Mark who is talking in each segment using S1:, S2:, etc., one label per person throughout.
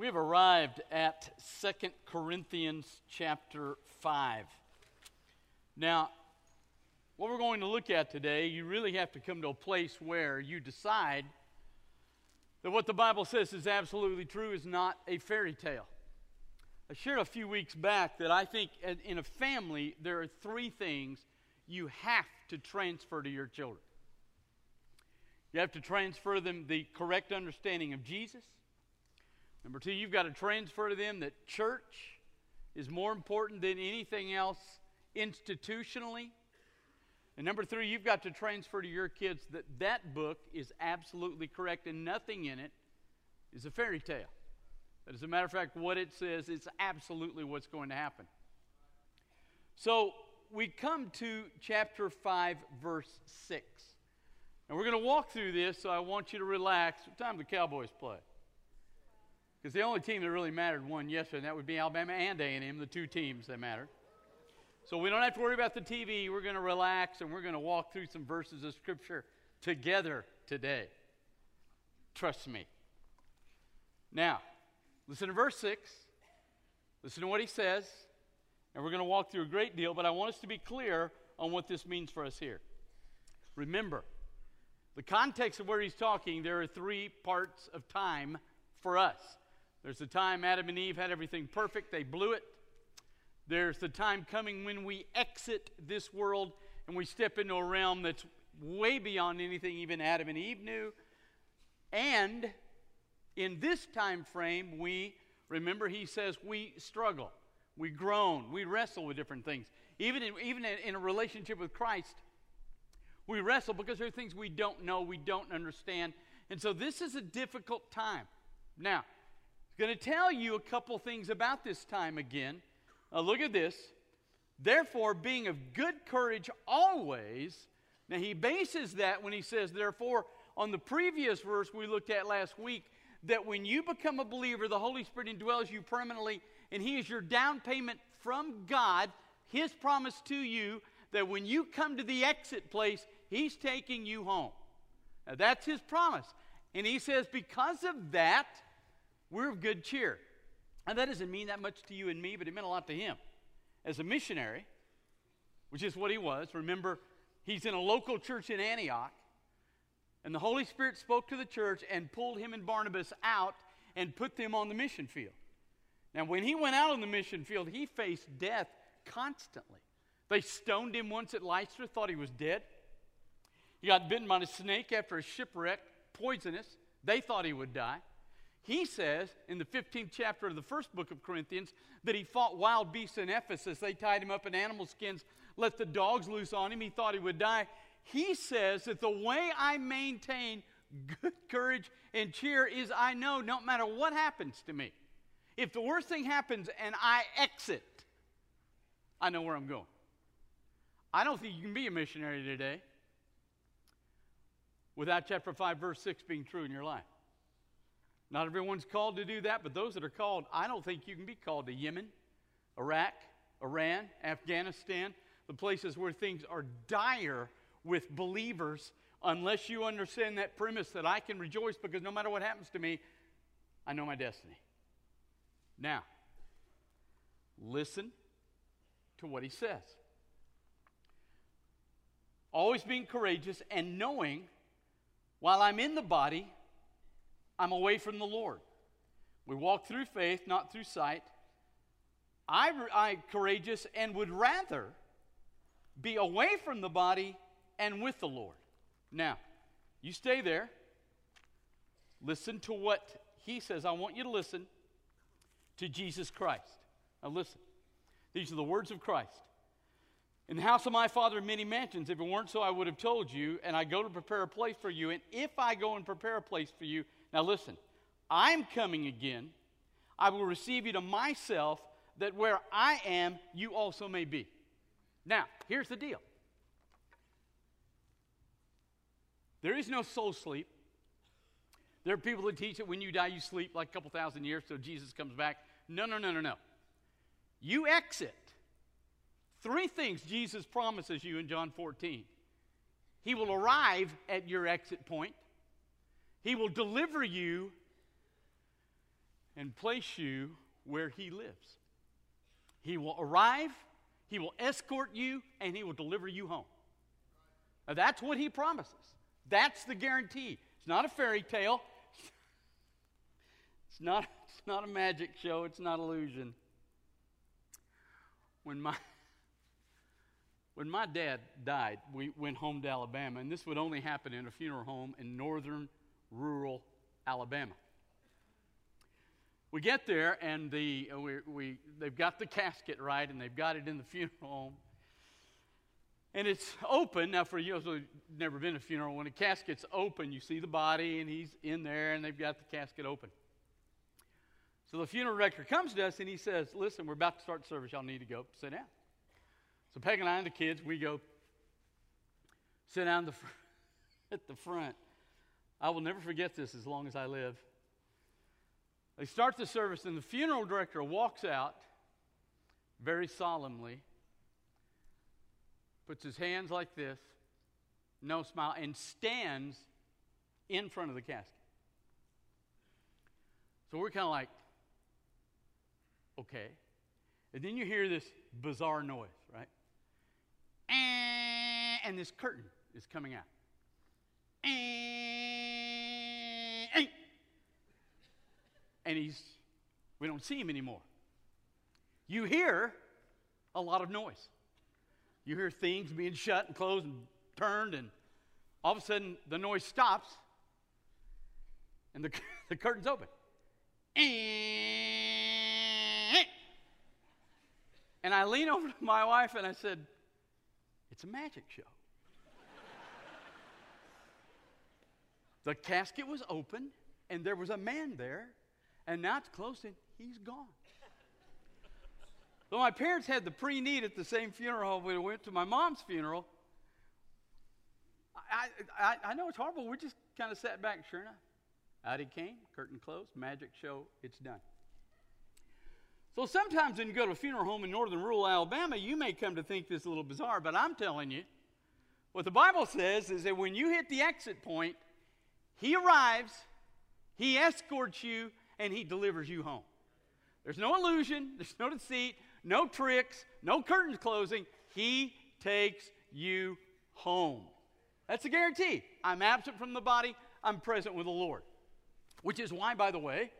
S1: We have arrived at Second Corinthians chapter 5. Now, what we're going to look at today, you really have to come to a place where you decide that what the Bible says is absolutely true is not a fairy tale. I shared a few weeks back that I think in a family, there are three things you have to transfer to your children. You have to transfer them the correct understanding of Jesus. Number two, you've got to transfer to them that church is more important than anything else institutionally. And number three, you've got to transfer to your kids that that book is absolutely correct and nothing in it is a fairy tale. That, as a matter of fact, what it says is absolutely what's going to happen. So we come to chapter 5, verse 6. And we're going to walk through this, so I want you to relax. What time do the Cowboys play? Because the only team that really mattered won yesterday, and that would be Alabama and A&M, the two teams that mattered. So we don't have to worry about the TV. We're going to relax, and we're going to walk through some verses of Scripture together today. Trust me. Now, listen to verse 6. Listen to what he says. And we're going to walk through a great deal, but I want us to be clear on what this means for us here. Remember, the context of where he's talking, there are three parts of time for us. There's the time Adam and Eve had everything perfect, they blew it. There's the time coming when we exit this world and we step into a realm that's way beyond anything even Adam and Eve knew. And in this time frame, we remember he says we struggle, we groan, we wrestle with different things. Even in, even in a relationship with Christ, we wrestle because there are things we don't know, we don't understand. And so this is a difficult time. Now, going to tell you a couple things about this time again. Uh, look at this. Therefore, being of good courage always. Now, he bases that when he says, therefore, on the previous verse we looked at last week, that when you become a believer, the Holy Spirit indwells you permanently, and He is your down payment from God, His promise to you that when you come to the exit place, He's taking you home. Now, that's His promise. And He says, because of that, we're of good cheer. And that doesn't mean that much to you and me, but it meant a lot to him. As a missionary, which is what he was, remember, he's in a local church in Antioch, and the Holy Spirit spoke to the church and pulled him and Barnabas out and put them on the mission field. Now, when he went out on the mission field, he faced death constantly. They stoned him once at Lystra, thought he was dead. He got bitten by a snake after a shipwreck, poisonous. They thought he would die. He says in the 15th chapter of the first book of Corinthians that he fought wild beasts in Ephesus. They tied him up in animal skins, let the dogs loose on him. He thought he would die. He says that the way I maintain good courage and cheer is I know no matter what happens to me, if the worst thing happens and I exit, I know where I'm going. I don't think you can be a missionary today without chapter 5, verse 6 being true in your life. Not everyone's called to do that, but those that are called, I don't think you can be called to Yemen, Iraq, Iran, Afghanistan, the places where things are dire with believers, unless you understand that premise that I can rejoice because no matter what happens to me, I know my destiny. Now, listen to what he says. Always being courageous and knowing while I'm in the body, I'm away from the Lord. We walk through faith, not through sight. I, I courageous and would rather be away from the body and with the Lord. Now, you stay there. Listen to what he says. I want you to listen to Jesus Christ. Now, listen. These are the words of Christ. In the house of my father are many mansions. If it weren't so, I would have told you, and I go to prepare a place for you. And if I go and prepare a place for you, now listen, I'm coming again. I will receive you to myself, that where I am, you also may be. Now, here's the deal there is no soul sleep. There are people that teach that when you die, you sleep like a couple thousand years till Jesus comes back. No, no, no, no, no. You exit. Three things Jesus promises you in John 14. He will arrive at your exit point. He will deliver you, and place you where He lives. He will arrive, He will escort you, and He will deliver you home. Now, that's what He promises. That's the guarantee. It's not a fairy tale. It's not, it's not a magic show. It's not illusion. When my, when my dad died, we went home to Alabama, and this would only happen in a funeral home in northern rural Alabama. We get there, and the, uh, we, we, they've got the casket right, and they've got it in the funeral home. And it's open. Now, for you who've never been to a funeral, when a casket's open, you see the body, and he's in there, and they've got the casket open. So the funeral director comes to us, and he says, Listen, we're about to start service. Y'all need to go sit down. So Peg and I and the kids, we go sit down the fr- at the front. I will never forget this as long as I live. They start the service, and the funeral director walks out very solemnly, puts his hands like this, no smile, and stands in front of the casket. So we're kind of like, okay. And then you hear this bizarre noise, right? And this curtain is coming out. And he's, we don't see him anymore. You hear a lot of noise. You hear things being shut and closed and turned, and all of a sudden the noise stops and the, the curtain's open. And I lean over to my wife and I said, It's a magic show. The casket was open and there was a man there, and now it's closed and he's gone. so my parents had the pre need at the same funeral we went to my mom's funeral. I, I, I know it's horrible. We just kind of sat back, sure enough. Out he came, curtain closed, magic show, it's done. So sometimes when you go to a funeral home in northern rural Alabama, you may come to think this a little bizarre, but I'm telling you, what the Bible says is that when you hit the exit point, he arrives, he escorts you, and he delivers you home. There's no illusion, there's no deceit, no tricks, no curtains closing. He takes you home. That's a guarantee. I'm absent from the body, I'm present with the Lord. Which is why, by the way,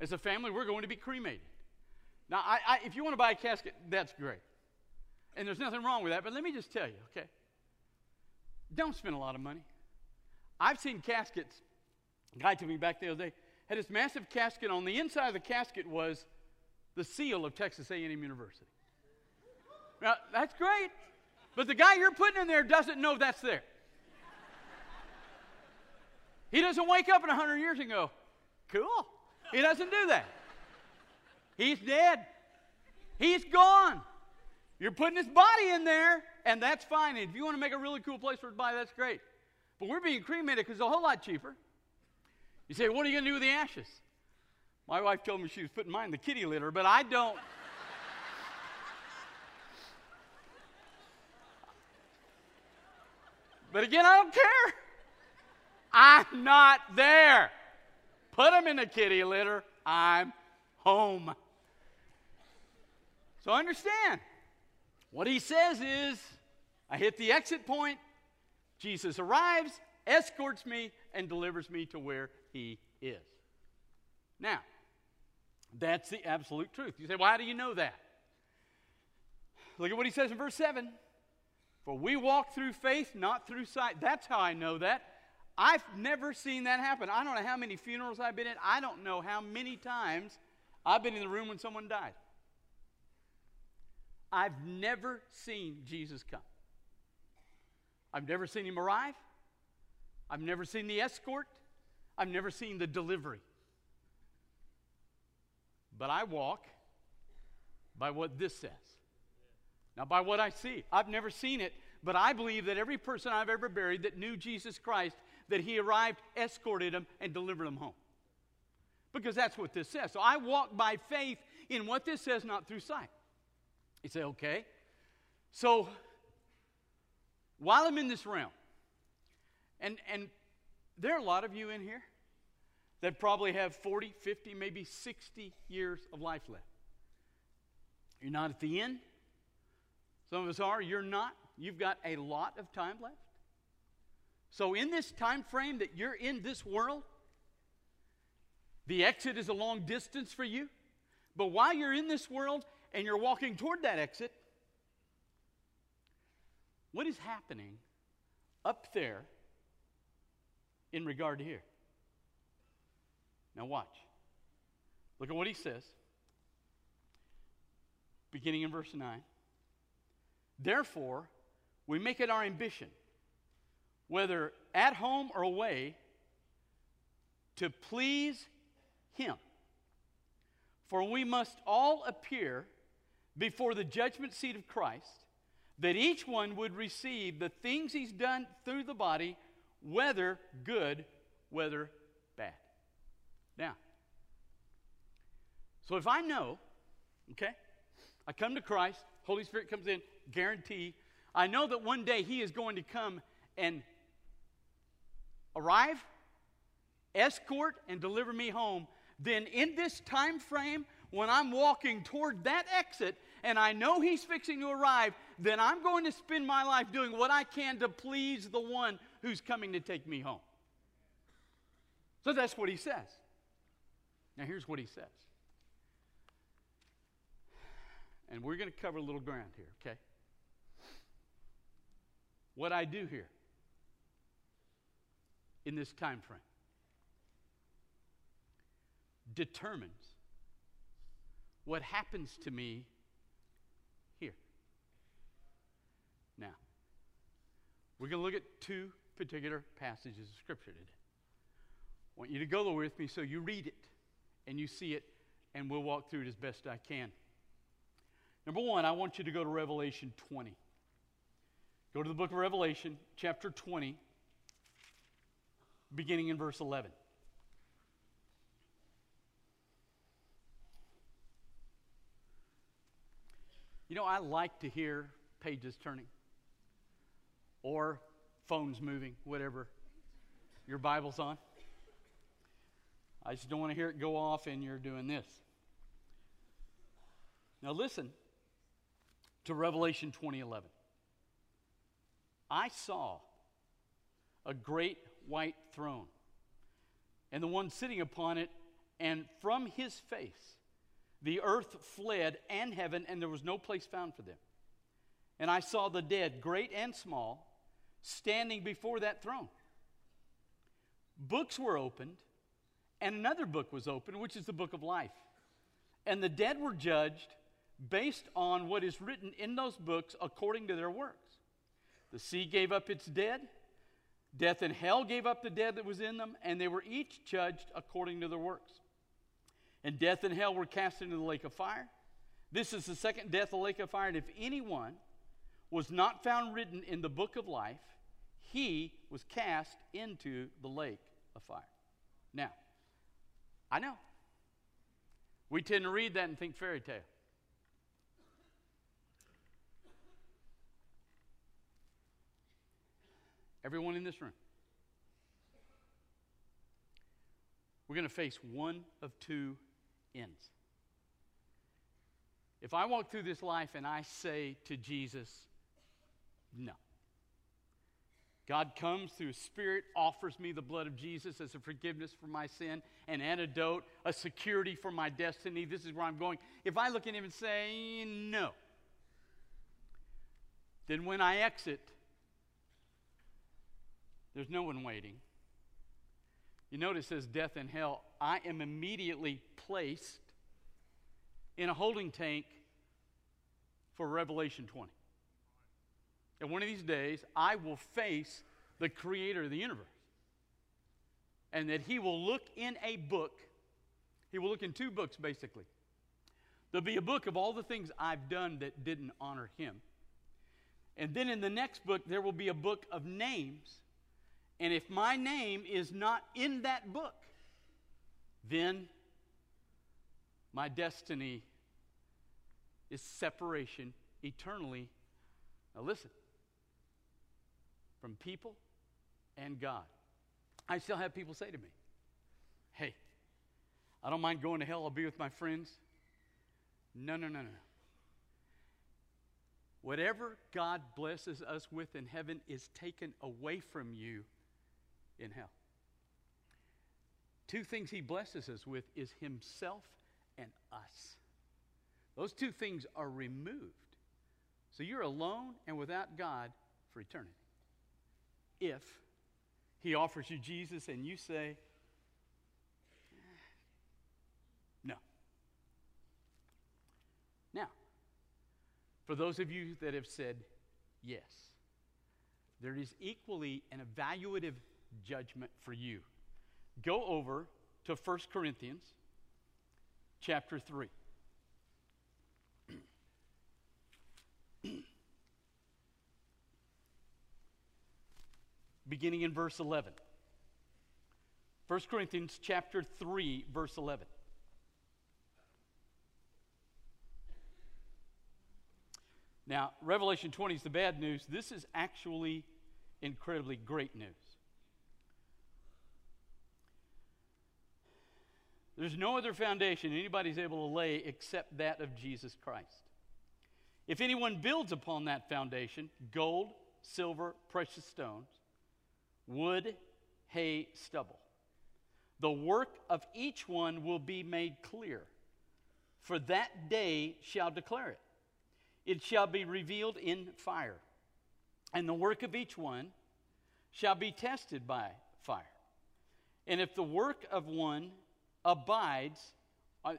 S1: as a family, we're going to be cremated. Now, I, I, if you want to buy a casket, that's great. And there's nothing wrong with that, but let me just tell you, okay? Don't spend a lot of money. I've seen caskets. A guy took me back the other day, had this massive casket. On the inside of the casket was the seal of Texas A&M University. Now, that's great, but the guy you're putting in there doesn't know that's there. He doesn't wake up in 100 years and go, cool. He doesn't do that. He's dead. He's gone. You're putting his body in there, and that's fine. And if you want to make a really cool place for his body, that's great. But we're being cremated because it's a whole lot cheaper. You say, what are you going to do with the ashes? My wife told me she was putting mine in the kitty litter, but I don't. but again, I don't care. I'm not there. Put them in the kitty litter. I'm home. So understand. What he says is I hit the exit point, Jesus arrives, escorts me, and delivers me to where he is. Now, that's the absolute truth. You say, why do you know that? Look at what he says in verse 7 For we walk through faith, not through sight. That's how I know that. I've never seen that happen. I don't know how many funerals I've been in. I don't know how many times I've been in the room when someone died. I've never seen Jesus come. I've never seen him arrive. I've never seen the escort. I've never seen the delivery. But I walk by what this says. Now, by what I see. I've never seen it, but I believe that every person I've ever buried that knew Jesus Christ, that he arrived, escorted them, and delivered them home. Because that's what this says. So I walk by faith in what this says, not through sight. You say, okay. So while I'm in this realm, and, and there are a lot of you in here that probably have 40, 50, maybe 60 years of life left. You're not at the end. Some of us are. You're not. You've got a lot of time left. So, in this time frame that you're in this world, the exit is a long distance for you. But while you're in this world and you're walking toward that exit, what is happening up there in regard to here? Now, watch. Look at what he says, beginning in verse 9. Therefore, we make it our ambition, whether at home or away, to please him. For we must all appear before the judgment seat of Christ, that each one would receive the things he's done through the body, whether good, whether bad. Now, so if I know, okay, I come to Christ, Holy Spirit comes in, guarantee, I know that one day He is going to come and arrive, escort, and deliver me home. Then, in this time frame, when I'm walking toward that exit and I know He's fixing to arrive, then I'm going to spend my life doing what I can to please the one who's coming to take me home. So that's what He says. Now, here's what He says. And we're going to cover a little ground here, okay? What I do here in this time frame determines what happens to me here. Now, we're going to look at two particular passages of Scripture today. I want you to go there with me so you read it and you see it, and we'll walk through it as best I can. Number one, I want you to go to Revelation 20. Go to the book of Revelation, chapter 20, beginning in verse 11. You know, I like to hear pages turning or phones moving, whatever your Bible's on. I just don't want to hear it go off and you're doing this. Now, listen to Revelation 2011. I saw a great white throne, and the one sitting upon it, and from his face the earth fled and heaven, and there was no place found for them. And I saw the dead, great and small, standing before that throne. Books were opened, and another book was opened, which is the book of life. And the dead were judged based on what is written in those books according to their works. The sea gave up its dead, death and hell gave up the dead that was in them, and they were each judged according to their works. And death and hell were cast into the lake of fire. This is the second death, the lake of fire. And if anyone was not found written in the book of life, he was cast into the lake of fire. Now, I know. We tend to read that and think fairy tale. Everyone in this room. We're going to face one of two ends. If I walk through this life and I say to Jesus, no. God comes through His Spirit, offers me the blood of Jesus as a forgiveness for my sin, an antidote, a security for my destiny. This is where I'm going. If I look at Him and say, no, then when I exit, there's no one waiting. You notice it says death and hell. I am immediately placed in a holding tank for Revelation 20. And one of these days, I will face the creator of the universe. And that he will look in a book. He will look in two books, basically. There'll be a book of all the things I've done that didn't honor him. And then in the next book, there will be a book of names and if my name is not in that book, then my destiny is separation eternally. Now, listen from people and God. I still have people say to me, hey, I don't mind going to hell, I'll be with my friends. No, no, no, no. Whatever God blesses us with in heaven is taken away from you in hell. Two things he blesses us with is himself and us. Those two things are removed. So you're alone and without God for eternity. If he offers you Jesus and you say, no. Now, for those of you that have said yes, there is equally an evaluative judgment for you. Go over to 1 Corinthians chapter 3. Beginning in verse 11. 1 Corinthians chapter 3 verse 11. Now, Revelation 20 is the bad news. This is actually incredibly great news. There's no other foundation anybody's able to lay except that of Jesus Christ. If anyone builds upon that foundation, gold, silver, precious stones, wood, hay, stubble. The work of each one will be made clear, for that day shall declare it. It shall be revealed in fire, and the work of each one shall be tested by fire. And if the work of one abides, uh,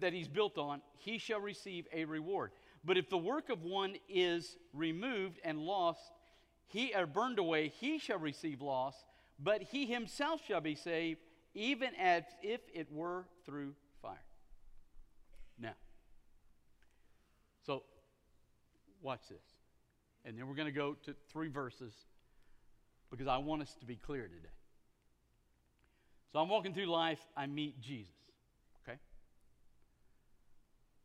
S1: that he's built on, he shall receive a reward. But if the work of one is removed and lost, he are burned away, he shall receive loss, but he himself shall be saved, even as if it were through fire. Now, so watch this. And then we're going to go to three verses because I want us to be clear today. So I'm walking through life, I meet Jesus, okay?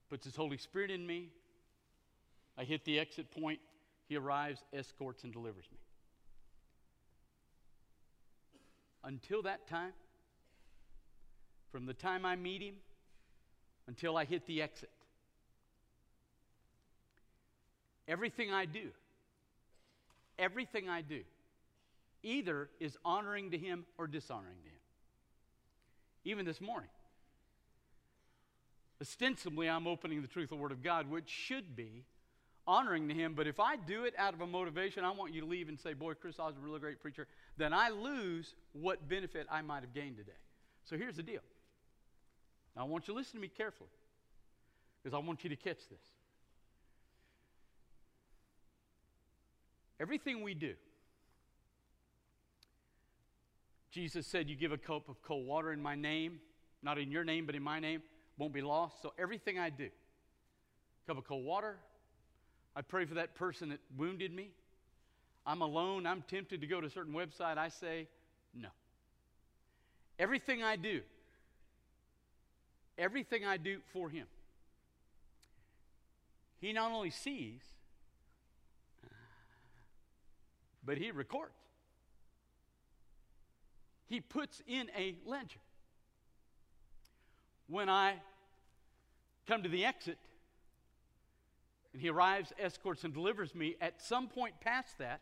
S1: Puts his Holy Spirit in me. I hit the exit point. He arrives, escorts, and delivers me. Until that time, from the time I meet him until I hit the exit, everything I do, everything I do, either is honoring to him or dishonoring to him. Even this morning. Ostensibly, I'm opening the truth of the Word of God, which should be honoring to Him. But if I do it out of a motivation, I want you to leave and say, Boy, Chris I was a really great preacher, then I lose what benefit I might have gained today. So here's the deal. Now, I want you to listen to me carefully because I want you to catch this. Everything we do, Jesus said, You give a cup of cold water in my name, not in your name, but in my name, won't be lost. So everything I do, cup of cold water, I pray for that person that wounded me. I'm alone. I'm tempted to go to a certain website. I say, no. Everything I do, everything I do for Him, He not only sees, but He records. He puts in a ledger. When I come to the exit, and he arrives, escorts, and delivers me. At some point past that,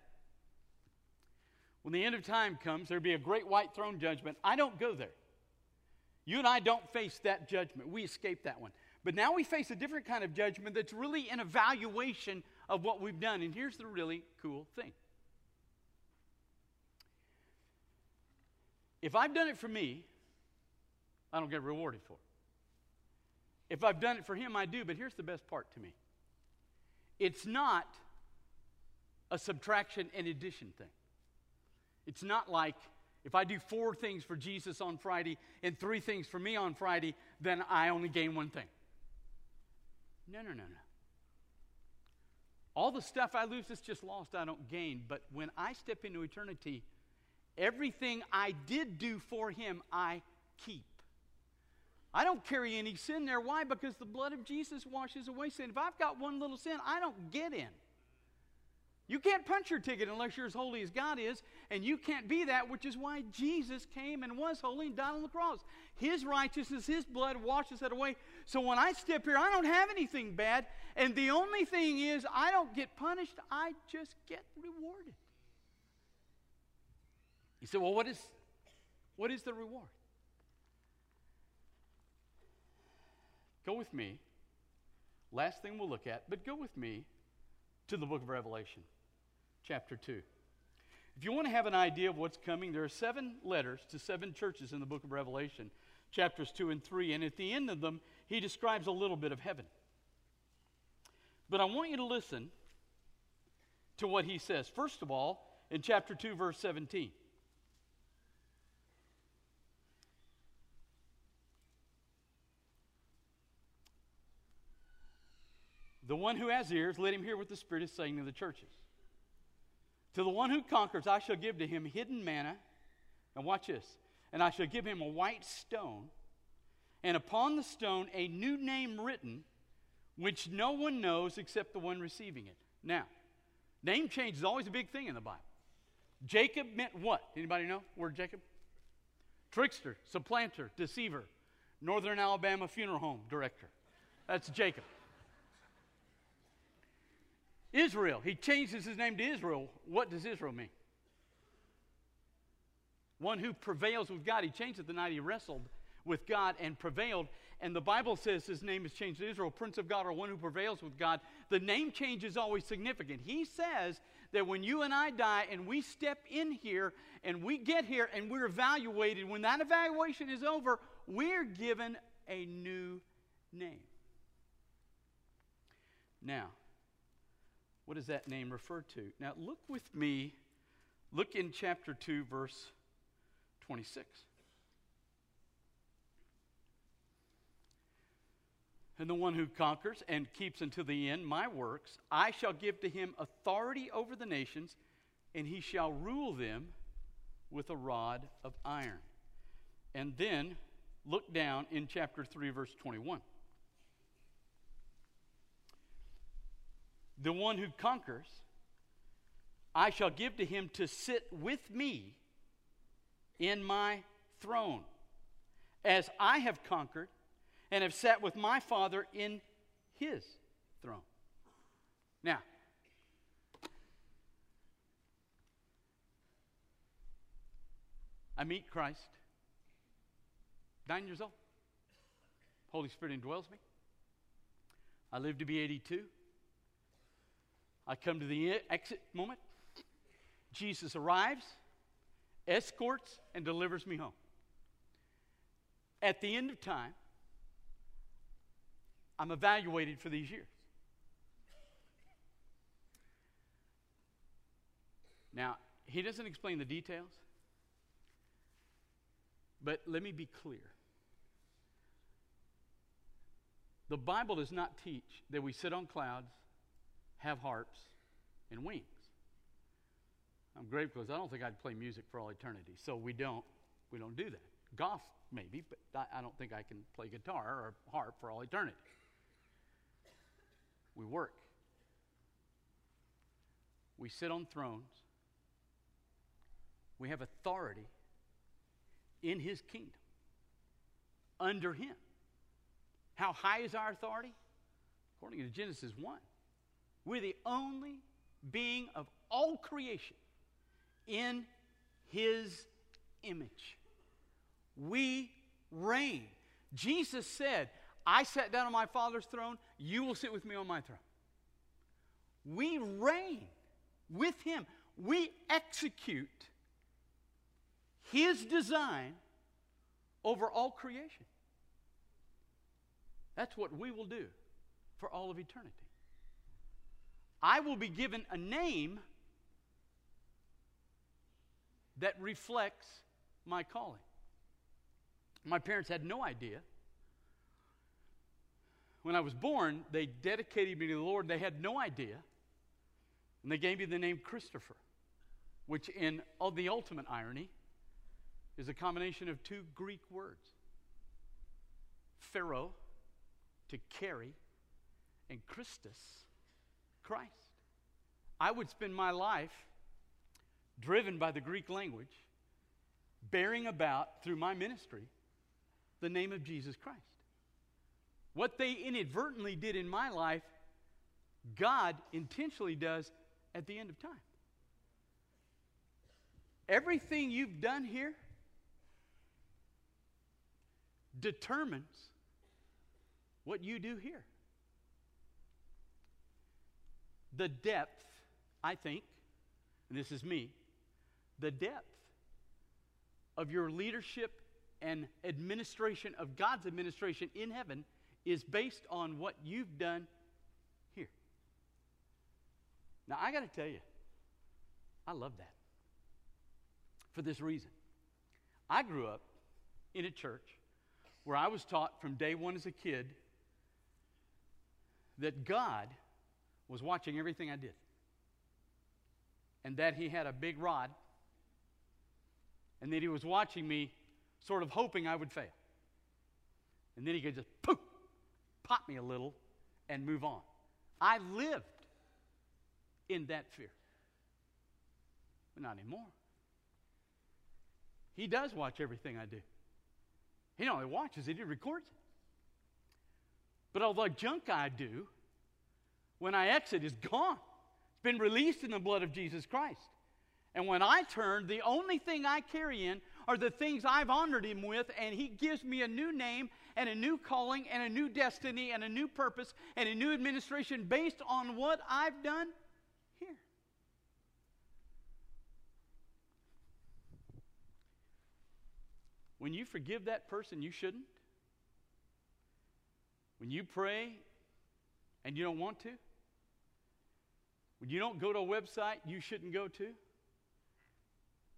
S1: when the end of time comes, there'll be a great white throne judgment. I don't go there. You and I don't face that judgment. We escape that one. But now we face a different kind of judgment that's really an evaluation of what we've done. And here's the really cool thing if I've done it for me, I don't get rewarded for it. If I've done it for him, I do. But here's the best part to me it's not a subtraction and addition thing. It's not like if I do four things for Jesus on Friday and three things for me on Friday, then I only gain one thing. No, no, no, no. All the stuff I lose is just lost, I don't gain. But when I step into eternity, everything I did do for Him, I keep. I don't carry any sin there. Why? Because the blood of Jesus washes away sin. If I've got one little sin, I don't get in. You can't punch your ticket unless you're as holy as God is, and you can't be that, which is why Jesus came and was holy and died on the cross. His righteousness, His blood washes that away. So when I step here, I don't have anything bad, and the only thing is, I don't get punished, I just get rewarded. You say, well, what is, what is the reward? Go with me. Last thing we'll look at, but go with me to the book of Revelation chapter 2. If you want to have an idea of what's coming, there are seven letters to seven churches in the book of Revelation, chapters 2 and 3. And at the end of them, he describes a little bit of heaven. But I want you to listen to what he says. First of all, in chapter 2, verse 17. The one who has ears, let him hear what the Spirit is saying to the churches. To the one who conquers, I shall give to him hidden manna. And watch this. And I shall give him a white stone, and upon the stone a new name written, which no one knows except the one receiving it. Now, name change is always a big thing in the Bible. Jacob meant what? Anybody know word Jacob? Trickster, supplanter, deceiver, Northern Alabama funeral home director. That's Jacob. Israel. He changes his name to Israel. What does Israel mean? One who prevails with God. He changed it the night he wrestled with God and prevailed. And the Bible says his name is changed to Israel, Prince of God, or one who prevails with God. The name change is always significant. He says that when you and I die and we step in here and we get here and we're evaluated, when that evaluation is over, we're given a new name. Now, what does that name refer to? Now, look with me, look in chapter 2, verse 26. And the one who conquers and keeps until the end my works, I shall give to him authority over the nations, and he shall rule them with a rod of iron. And then look down in chapter 3, verse 21. The one who conquers, I shall give to him to sit with me in my throne, as I have conquered and have sat with my Father in his throne. Now, I meet Christ, nine years old. Holy Spirit indwells me. I live to be 82. I come to the exit moment. Jesus arrives, escorts, and delivers me home. At the end of time, I'm evaluated for these years. Now, he doesn't explain the details, but let me be clear. The Bible does not teach that we sit on clouds have harps and wings. I'm grateful because I don't think I'd play music for all eternity. So we don't, we don't do that. Golf, maybe, but I, I don't think I can play guitar or harp for all eternity. We work. We sit on thrones. We have authority in His kingdom, under Him. How high is our authority? According to Genesis 1, we're the only being of all creation in his image. We reign. Jesus said, I sat down on my Father's throne, you will sit with me on my throne. We reign with him. We execute his design over all creation. That's what we will do for all of eternity. I will be given a name that reflects my calling. My parents had no idea. When I was born, they dedicated me to the Lord. They had no idea. And they gave me the name Christopher, which, in the ultimate irony, is a combination of two Greek words phero, to carry, and Christus, Christ. I would spend my life driven by the Greek language, bearing about through my ministry the name of Jesus Christ. What they inadvertently did in my life, God intentionally does at the end of time. Everything you've done here determines what you do here. The depth, I think, and this is me, the depth of your leadership and administration of God's administration in heaven is based on what you've done here. Now, I got to tell you, I love that for this reason. I grew up in a church where I was taught from day one as a kid that God was watching everything I did and that He had a big rod and that He was watching me, sort of hoping I would fail. And then He could just poof, pop me a little and move on. I lived in that fear, but not anymore. He does watch everything I do. He not only watches it, he records it. But all the junk I do, when I exit, is gone. It's been released in the blood of Jesus Christ. And when I turn, the only thing I carry in are the things I've honored him with, and he gives me a new name and a new calling and a new destiny and a new purpose and a new administration based on what I've done here. When you forgive that person, you shouldn't. When you pray and you don't want to. When you don't go to a website you shouldn't go to.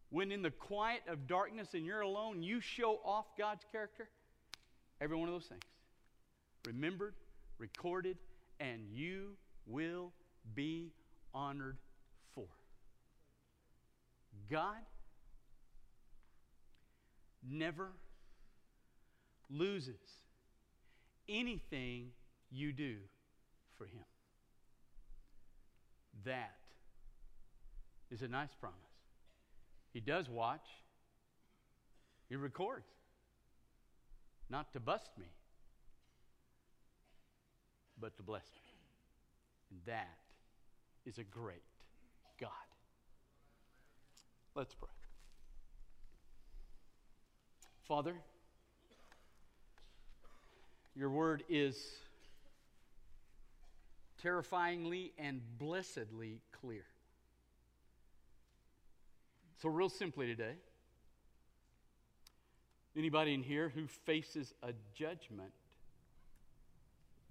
S1: When in the quiet of darkness and you're alone, you show off God's character. Every one of those things. Remembered, recorded, and you will be honored for. God never loses anything you do for Him. That is a nice promise. He does watch, He records, not to bust me, but to bless me. And that is a great God. Let's pray. Father, your word is terrifyingly and blessedly clear. So, real simply today, anybody in here who faces a judgment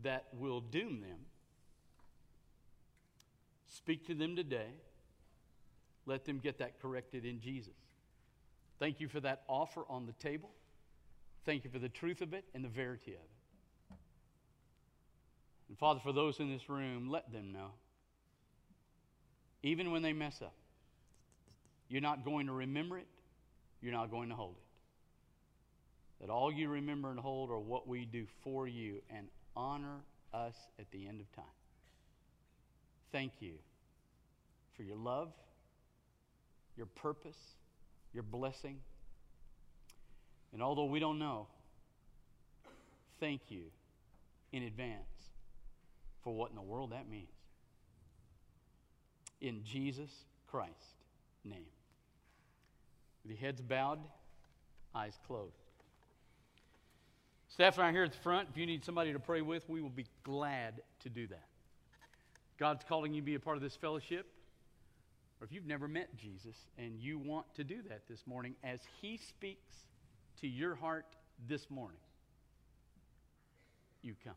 S1: that will doom them, speak to them today. Let them get that corrected in Jesus. Thank you for that offer on the table. Thank you for the truth of it and the verity of it. And Father, for those in this room, let them know, even when they mess up, you're not going to remember it, you're not going to hold it. That all you remember and hold are what we do for you and honor us at the end of time. Thank you for your love, your purpose your blessing. And although we don't know, thank you in advance for what in the world that means. In Jesus Christ's name. With your heads bowed, eyes closed. Staff right here at the front, if you need somebody to pray with, we will be glad to do that. God's calling you to be a part of this fellowship or if you've never met Jesus and you want to do that this morning as He speaks to your heart this morning, you come.